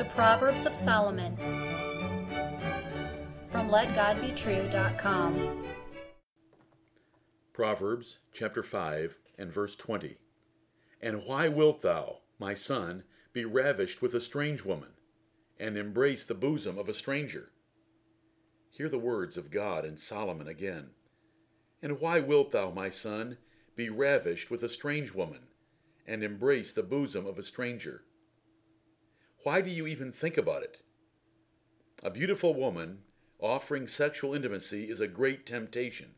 The Proverbs of Solomon from LetGodBetrue.com. Proverbs chapter 5 and verse 20. And why wilt thou, my son, be ravished with a strange woman, and embrace the bosom of a stranger? Hear the words of God and Solomon again. And why wilt thou, my son, be ravished with a strange woman, and embrace the bosom of a stranger? Why do you even think about it? A beautiful woman offering sexual intimacy is a great temptation.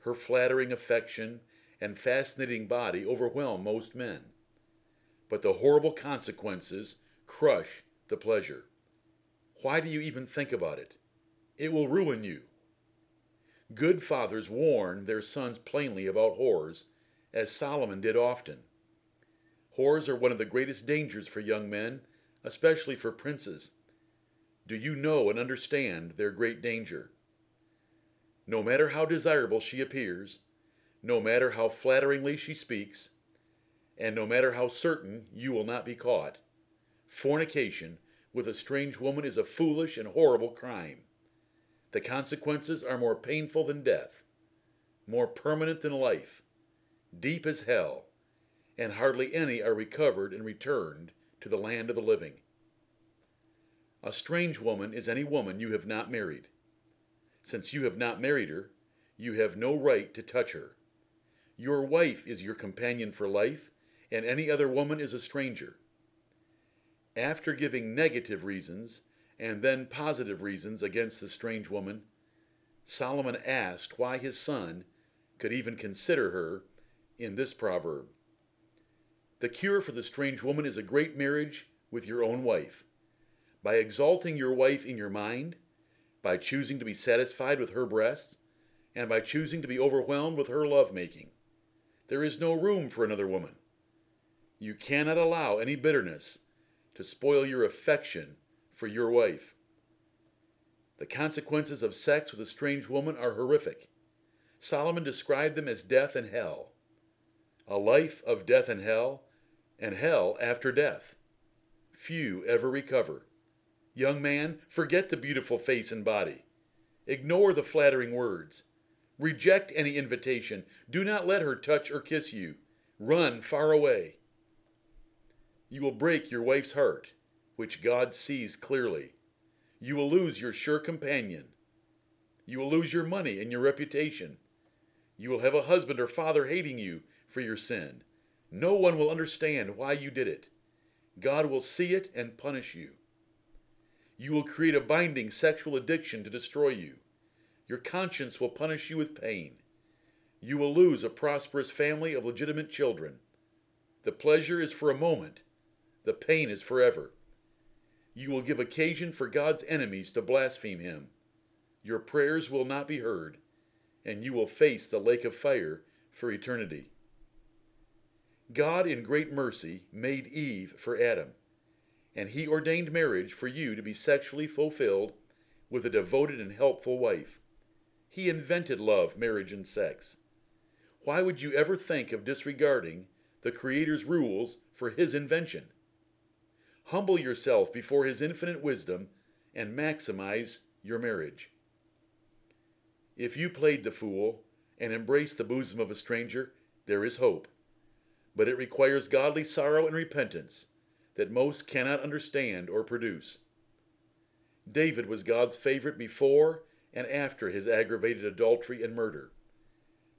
Her flattering affection and fascinating body overwhelm most men. But the horrible consequences crush the pleasure. Why do you even think about it? It will ruin you. Good fathers warn their sons plainly about whores, as Solomon did often. Whores are one of the greatest dangers for young men especially for princes. Do you know and understand their great danger? No matter how desirable she appears, no matter how flatteringly she speaks, and no matter how certain you will not be caught, fornication with a strange woman is a foolish and horrible crime. The consequences are more painful than death, more permanent than life, deep as hell, and hardly any are recovered and returned to the land of the living. A strange woman is any woman you have not married. Since you have not married her, you have no right to touch her. Your wife is your companion for life, and any other woman is a stranger. After giving negative reasons and then positive reasons against the strange woman, Solomon asked why his son could even consider her in this proverb. The cure for the strange woman is a great marriage with your own wife. By exalting your wife in your mind, by choosing to be satisfied with her breasts, and by choosing to be overwhelmed with her love making. There is no room for another woman. You cannot allow any bitterness to spoil your affection for your wife. The consequences of sex with a strange woman are horrific. Solomon described them as death and hell. A life of death and hell and hell after death. Few ever recover. Young man, forget the beautiful face and body. Ignore the flattering words. Reject any invitation. Do not let her touch or kiss you. Run far away. You will break your wife's heart, which God sees clearly. You will lose your sure companion. You will lose your money and your reputation. You will have a husband or father hating you for your sin. No one will understand why you did it. God will see it and punish you. You will create a binding sexual addiction to destroy you. Your conscience will punish you with pain. You will lose a prosperous family of legitimate children. The pleasure is for a moment, the pain is forever. You will give occasion for God's enemies to blaspheme him. Your prayers will not be heard, and you will face the lake of fire for eternity. God, in great mercy, made Eve for Adam, and he ordained marriage for you to be sexually fulfilled with a devoted and helpful wife. He invented love, marriage, and sex. Why would you ever think of disregarding the Creator's rules for His invention? Humble yourself before His infinite wisdom and maximize your marriage. If you played the fool and embraced the bosom of a stranger, there is hope but it requires godly sorrow and repentance that most cannot understand or produce. David was God's favorite before and after his aggravated adultery and murder,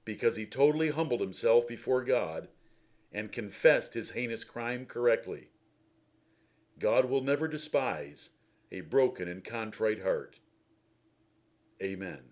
because he totally humbled himself before God and confessed his heinous crime correctly. God will never despise a broken and contrite heart. Amen.